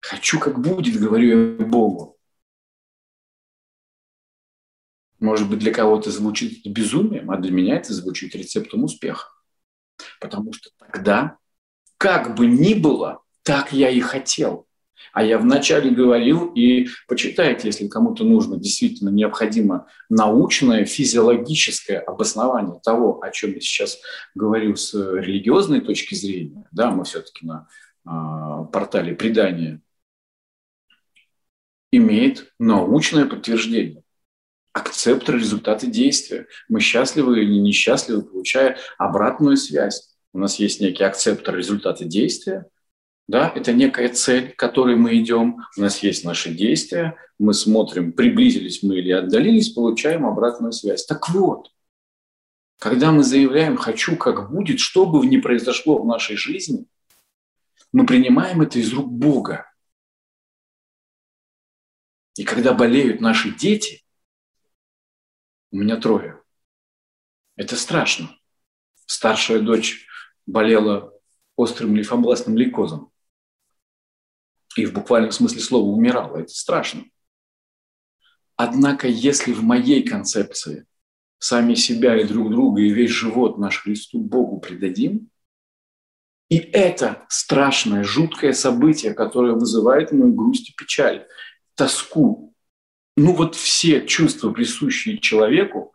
«Хочу, как будет», говорю я Богу. Может быть, для кого-то звучит безумием, а для меня это звучит рецептом успеха. Потому что тогда, как бы ни было, так я и хотел. А я вначале говорил, и почитайте, если кому-то нужно, действительно необходимо научное, физиологическое обоснование того, о чем я сейчас говорю с религиозной точки зрения. Да, мы все-таки на э, портале предания имеет научное подтверждение акцепт результаты действия. Мы счастливы или несчастливы, получая обратную связь. У нас есть некий акцептор результата действия, да, это некая цель, к которой мы идем. У нас есть наши действия, мы смотрим, приблизились мы или отдалились, получаем обратную связь. Так вот, когда мы заявляем «хочу, как будет», что бы ни произошло в нашей жизни, мы принимаем это из рук Бога. И когда болеют наши дети, у меня трое. Это страшно. Старшая дочь болела острым лимфобластным лейкозом. И в буквальном смысле слова умирала. Это страшно. Однако, если в моей концепции сами себя и друг друга и весь живот наш Христу Богу предадим, и это страшное, жуткое событие, которое вызывает мою грусть и печаль, тоску, ну вот все чувства, присущие человеку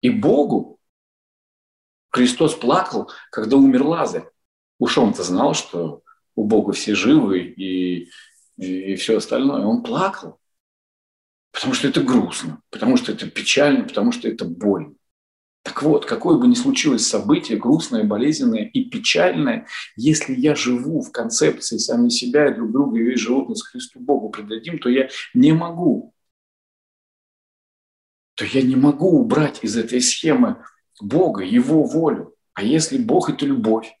и Богу. Христос плакал, когда умер Лазарь. Уж он-то знал, что у Бога все живы и, и, все остальное. Он плакал, потому что это грустно, потому что это печально, потому что это больно. Так вот, какое бы ни случилось событие, грустное, болезненное и печальное, если я живу в концепции сами себя и друг друга, и весь животных Христу Богу предадим, то я не могу, то я не могу убрать из этой схемы Бога, Его волю. А если Бог – это любовь,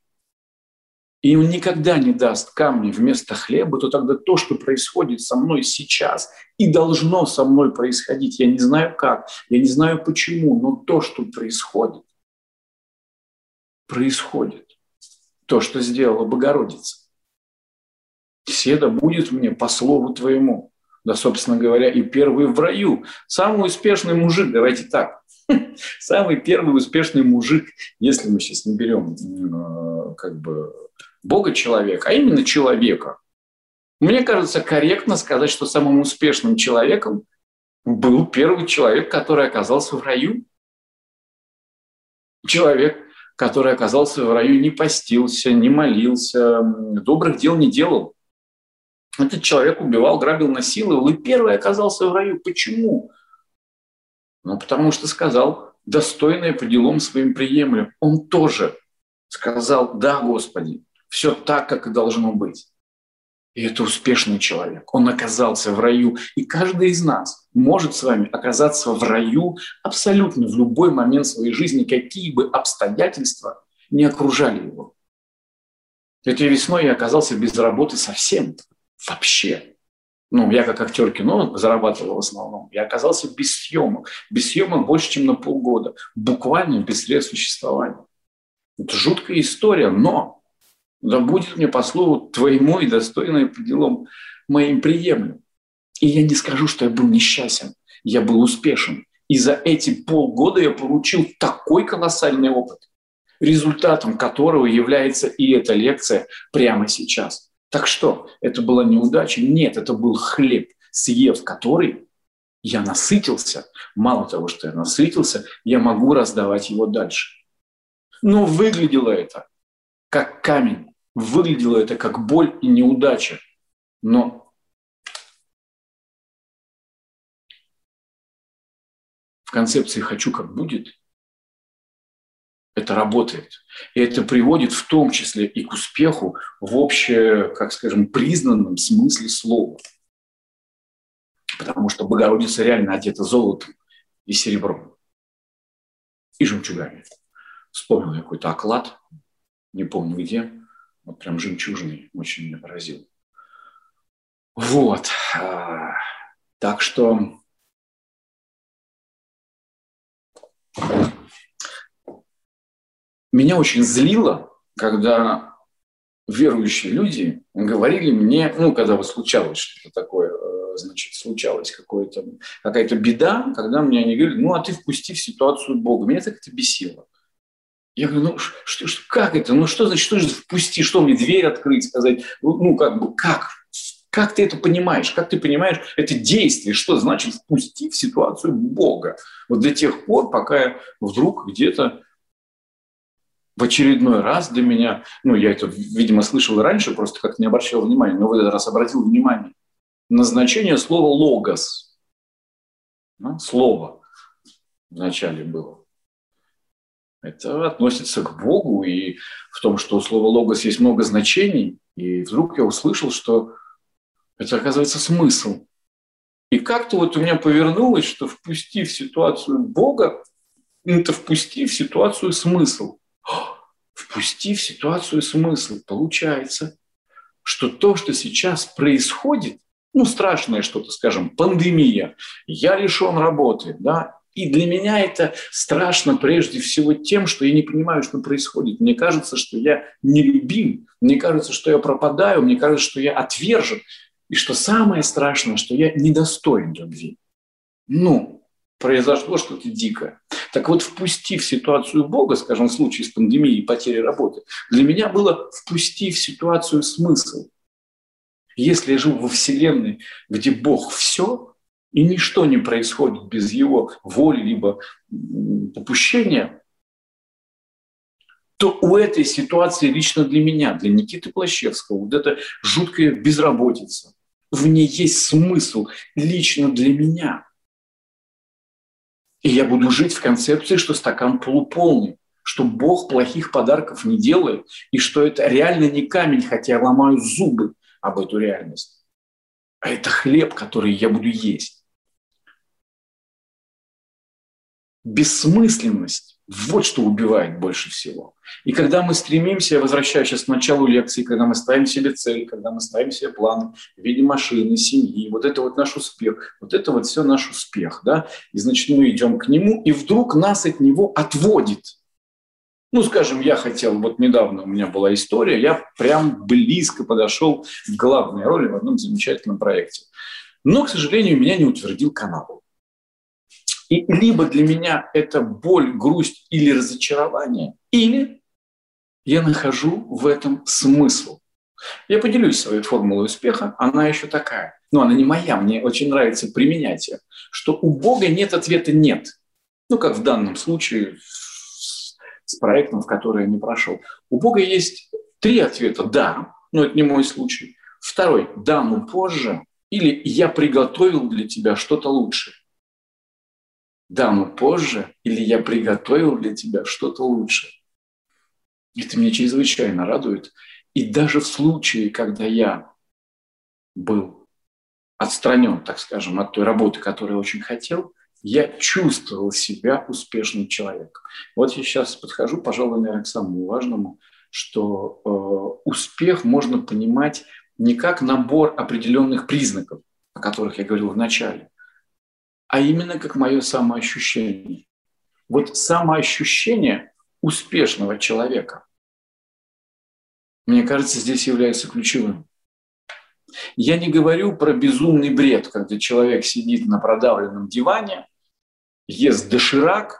и он никогда не даст камни вместо хлеба, то тогда то, что происходит со мной сейчас и должно со мной происходить, я не знаю как, я не знаю почему, но то, что происходит, происходит. То, что сделала Богородица. Седа будет мне по слову твоему. Да, собственно говоря, и первый в раю. Самый успешный мужик, давайте так, [laughs] самый первый успешный мужик, если мы сейчас не берем э, как бы Бога человека, а именно человека. Мне кажется, корректно сказать, что самым успешным человеком был первый человек, который оказался в раю. Человек, который оказался в раю, не постился, не молился, добрых дел не делал. Этот человек убивал, грабил, насиловал, и первый оказался в раю. Почему? Ну, потому что сказал, достойное по делам своим приемлем. Он тоже сказал, да, Господи, все так, как и должно быть. И это успешный человек. Он оказался в раю. И каждый из нас может с вами оказаться в раю абсолютно в любой момент своей жизни, какие бы обстоятельства не окружали его. Этой весной я оказался без работы совсем, вообще. Ну, я как актер кино зарабатывал в основном. Я оказался без съемок. Без съемок больше, чем на полгода. Буквально без средств существования. Это жуткая история, но да будет мне по слову твоему и достойное по делам моим приемлем. И я не скажу, что я был несчастен, я был успешен. И за эти полгода я получил такой колоссальный опыт, результатом которого является и эта лекция прямо сейчас. Так что, это была неудача? Нет, это был хлеб, съев который я насытился. Мало того, что я насытился, я могу раздавать его дальше. Но выглядело это как камень. Выглядело это как боль и неудача. Но в концепции «хочу, как будет» это работает. И это приводит в том числе и к успеху в обще, как скажем, признанном смысле слова. потому что Богородица реально одета золотом и серебром и жемчугами. Вспомнил какой-то оклад, не помню где, вот прям жемчужный, очень меня поразил. Вот. А, так что меня очень злило, когда верующие люди говорили мне, ну, когда вот случалось что-то такое, э, значит, случалось какое-то, какая-то беда, когда мне они говорили, ну, а ты впусти в ситуацию Бога. Меня так это бесило. Я говорю, ну, что, что, как это? Ну, что значит, что же впусти? Что мне дверь открыть, сказать? Ну, ну, как бы, как? Как ты это понимаешь? Как ты понимаешь это действие? Что значит впусти в ситуацию Бога? Вот до тех пор, пока я вдруг где-то в очередной раз для меня, ну, я это, видимо, слышал раньше, просто как-то не обращал внимания, но в этот раз обратил внимание на значение слова «логос». Ну, слово вначале было. Это относится к Богу, и в том, что у слова «логос» есть много значений, и вдруг я услышал, что это, оказывается, смысл. И как-то вот у меня повернулось, что впусти в ситуацию Бога, это впусти в ситуацию смысл – впусти в ситуацию смысл. Получается, что то, что сейчас происходит, ну, страшное что-то, скажем, пандемия, я лишен работы, да, и для меня это страшно прежде всего тем, что я не понимаю, что происходит. Мне кажется, что я не любим, мне кажется, что я пропадаю, мне кажется, что я отвержен, и что самое страшное, что я недостоин любви. Ну, произошло что-то дикое. Так вот, впустив ситуацию Бога, скажем, в случае с пандемией и потерей работы, для меня было впустив ситуацию смысл. Если я живу во Вселенной, где Бог все, и ничто не происходит без Его воли либо попущения, то у этой ситуации лично для меня, для Никиты Плащевского, вот эта жуткая безработица, в ней есть смысл лично для меня – и я буду жить в концепции, что стакан полуполный, что Бог плохих подарков не делает, и что это реально не камень, хотя я ломаю зубы об эту реальность, а это хлеб, который я буду есть. Бессмысленность вот что убивает больше всего. И когда мы стремимся, я возвращаюсь сейчас к началу лекции, когда мы ставим себе цель, когда мы ставим себе планы в виде машины, семьи, вот это вот наш успех, вот это вот все наш успех, да, и значит мы идем к нему, и вдруг нас от него отводит. Ну, скажем, я хотел, вот недавно у меня была история, я прям близко подошел к главной роли в одном замечательном проекте. Но, к сожалению, меня не утвердил канал. И либо для меня это боль, грусть или разочарование, или я нахожу в этом смысл. Я поделюсь своей формулой успеха, она еще такая. Но она не моя, мне очень нравится применять ее, что у Бога нет ответа «нет». Ну, как в данном случае с проектом, в который я не прошел. У Бога есть три ответа «да», но это не мой случай. Второй «да, но позже» или «я приготовил для тебя что-то лучшее» да, но позже, или я приготовил для тебя что-то лучше. Это меня чрезвычайно радует. И даже в случае, когда я был отстранен, так скажем, от той работы, которую я очень хотел, я чувствовал себя успешным человеком. Вот я сейчас подхожу, пожалуй, наверное, к самому важному, что э, успех можно понимать не как набор определенных признаков, о которых я говорил в начале, а именно как мое самоощущение. Вот самоощущение успешного человека, мне кажется, здесь является ключевым. Я не говорю про безумный бред, когда человек сидит на продавленном диване, ест доширак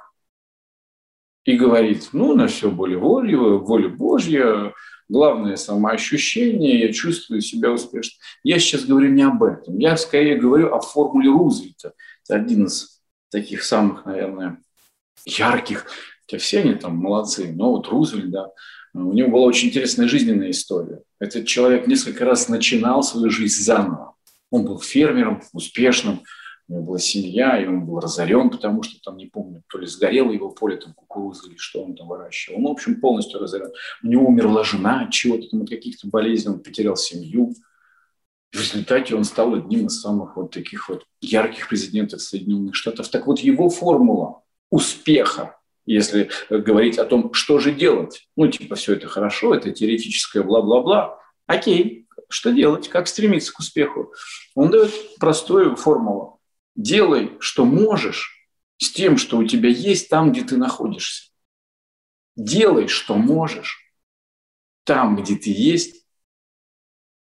и говорит, ну, на все более воля, воля Божья, главное самоощущение, я чувствую себя успешным. Я сейчас говорю не об этом. Я скорее говорю о формуле Рузвельта – один из таких самых, наверное, ярких. Хотя все они там молодцы, но вот Рузвельт, да, у него была очень интересная жизненная история. Этот человек несколько раз начинал свою жизнь заново. Он был фермером, успешным, у него была семья, и он был разорен, потому что там, не помню, то ли сгорело его поле там кукурузы или что он там выращивал. Он, в общем, полностью разорен. У него умерла жена от чего-то, там, от каких-то болезней, он потерял семью. В результате он стал одним из самых вот таких вот ярких президентов Соединенных Штатов. Так вот, его формула успеха, если говорить о том, что же делать. Ну, типа, все это хорошо, это теоретическое бла-бла-бла. Окей, что делать, как стремиться к успеху? Он дает простую формулу. Делай, что можешь, с тем, что у тебя есть там, где ты находишься. Делай, что можешь, там, где ты есть,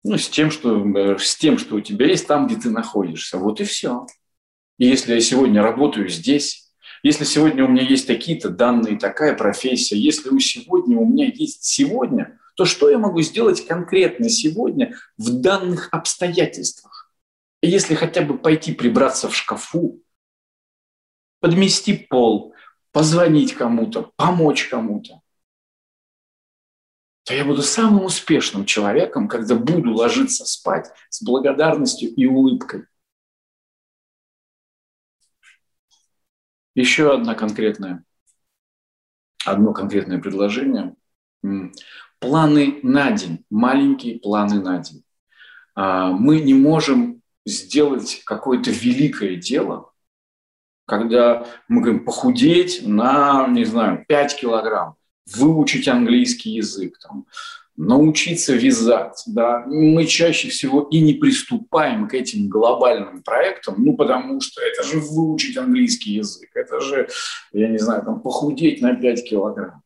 ну, с тем, что, э, с тем, что у тебя есть там, где ты находишься. Вот и все. И если я сегодня работаю здесь, если сегодня у меня есть такие-то данные, такая профессия, если у сегодня у меня есть сегодня, то что я могу сделать конкретно сегодня в данных обстоятельствах? Если хотя бы пойти прибраться в шкафу, подмести пол, позвонить кому-то, помочь кому-то, то я буду самым успешным человеком, когда буду ложиться спать с благодарностью и улыбкой. Еще одна конкретная, одно конкретное предложение. Планы на день, маленькие планы на день. А, мы не можем сделать какое-то великое дело, когда мы говорим похудеть на, не знаю, 5 килограмм выучить английский язык, там, научиться вязать. Да. Мы чаще всего и не приступаем к этим глобальным проектам, ну, потому что это же выучить английский язык, это же, я не знаю, там, похудеть на 5 килограмм.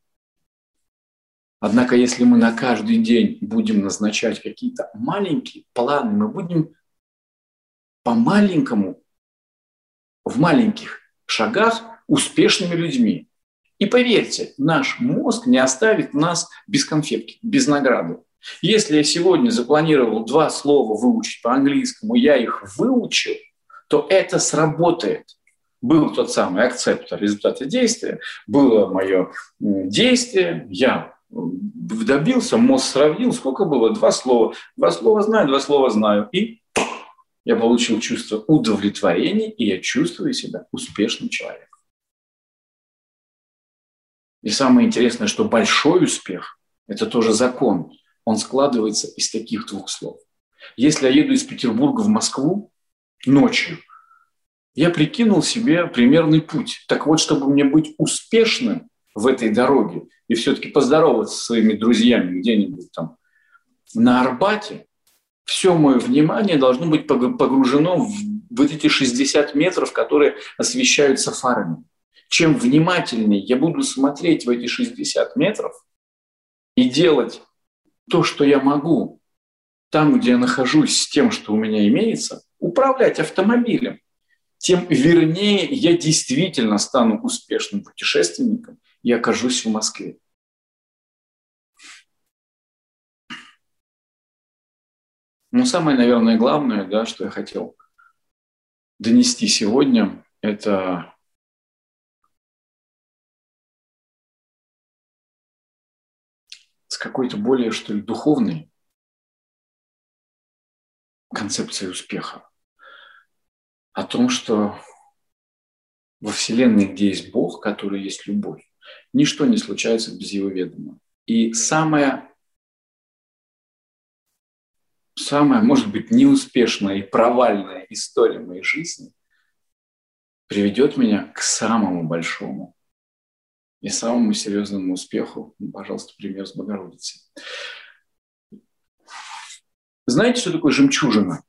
Однако, если мы на каждый день будем назначать какие-то маленькие планы, мы будем по-маленькому, в маленьких шагах успешными людьми. И поверьте, наш мозг не оставит нас без конфетки, без награды. Если я сегодня запланировал два слова выучить по-английскому, я их выучил, то это сработает. Был тот самый акцептор результата действия, было мое действие, я добился, мозг сравнил, сколько было? Два слова. Два слова знаю, два слова знаю. И я получил чувство удовлетворения, и я чувствую себя успешным человеком. И самое интересное, что большой успех – это тоже закон. Он складывается из таких двух слов. Если я еду из Петербурга в Москву ночью, я прикинул себе примерный путь. Так вот, чтобы мне быть успешным в этой дороге и все-таки поздороваться со своими друзьями где-нибудь там на Арбате, все мое внимание должно быть погружено в вот эти 60 метров, которые освещаются фарами чем внимательнее я буду смотреть в эти 60 метров и делать то, что я могу, там, где я нахожусь, с тем, что у меня имеется, управлять автомобилем, тем вернее я действительно стану успешным путешественником и окажусь в Москве. Но самое, наверное, главное, да, что я хотел донести сегодня, это какой-то более, что ли, духовной концепцией успеха. О том, что во Вселенной, где есть Бог, который есть любовь, ничто не случается без Его ведома. И самая, самая, может быть, неуспешная и провальная история моей жизни приведет меня к самому большому и самому серьезному успеху, пожалуйста, пример с Богородицей. Знаете, что такое жемчужина?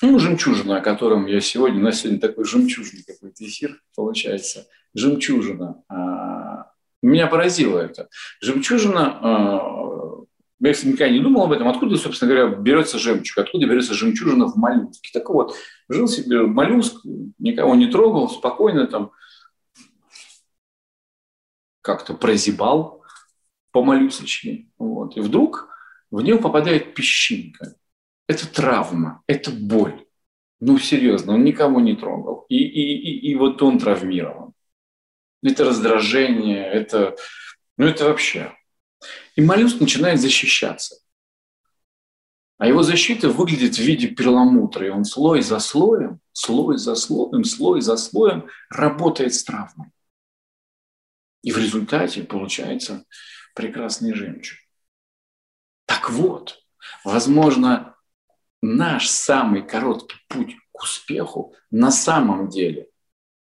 Ну, жемчужина, о котором я сегодня, у нас сегодня такой жемчужный какой-то эфир получается. Жемчужина. А, меня поразило это. Жемчужина, а, я никогда не думал об этом, откуда, собственно говоря, берется жемчуг, откуда берется жемчужина в моллюске. Так вот, жил себе моллюск, никого не трогал, спокойно там как-то прозябал по малюсочке. Вот. И вдруг в него попадает песчинка. Это травма, это боль. Ну, серьезно, он никого не трогал. И, и, и, и вот он травмирован. Это раздражение, это, ну, это вообще. И моллюск начинает защищаться. А его защита выглядит в виде перламутра, и он слой за слоем, слой за слоем, слой за слоем работает с травмой. И в результате получается прекрасный жемчуг. Так вот, Возможно, наш самый короткий путь к успеху на самом деле,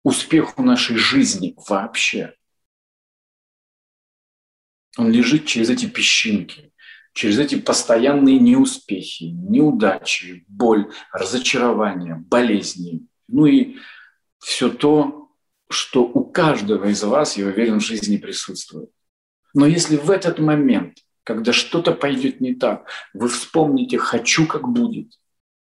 успеху нашей жизни вообще, он лежит через эти песчинки, через эти постоянные неуспехи, неудачи, боль, разочарование, болезни, ну и все то, что у каждого из вас, я уверен, в жизни присутствует. Но если в этот момент, когда что-то пойдет не так, вы вспомните «хочу, как будет»,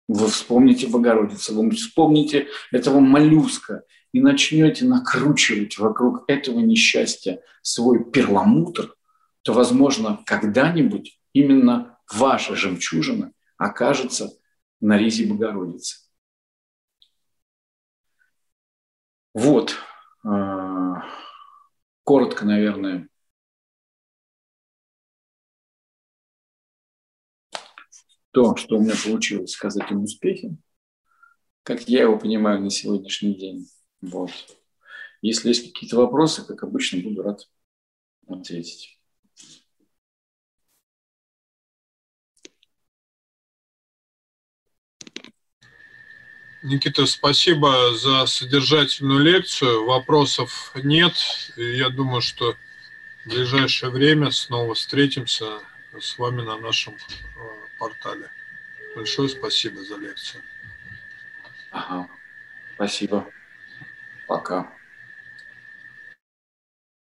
вы вспомните Богородицу, вы вспомните этого моллюска и начнете накручивать вокруг этого несчастья свой перламутр, то, возможно, когда-нибудь именно ваша жемчужина окажется на ризе Богородицы. Вот, а, коротко, наверное, то, что у меня получилось сказать об успехе, как я его понимаю на сегодняшний день. Вот. Если есть какие-то вопросы, как обычно, буду рад ответить. Никита, спасибо за содержательную лекцию. Вопросов нет. Я думаю, что в ближайшее время снова встретимся с вами на нашем э, портале. Большое спасибо за лекцию. Ага. Спасибо. Пока.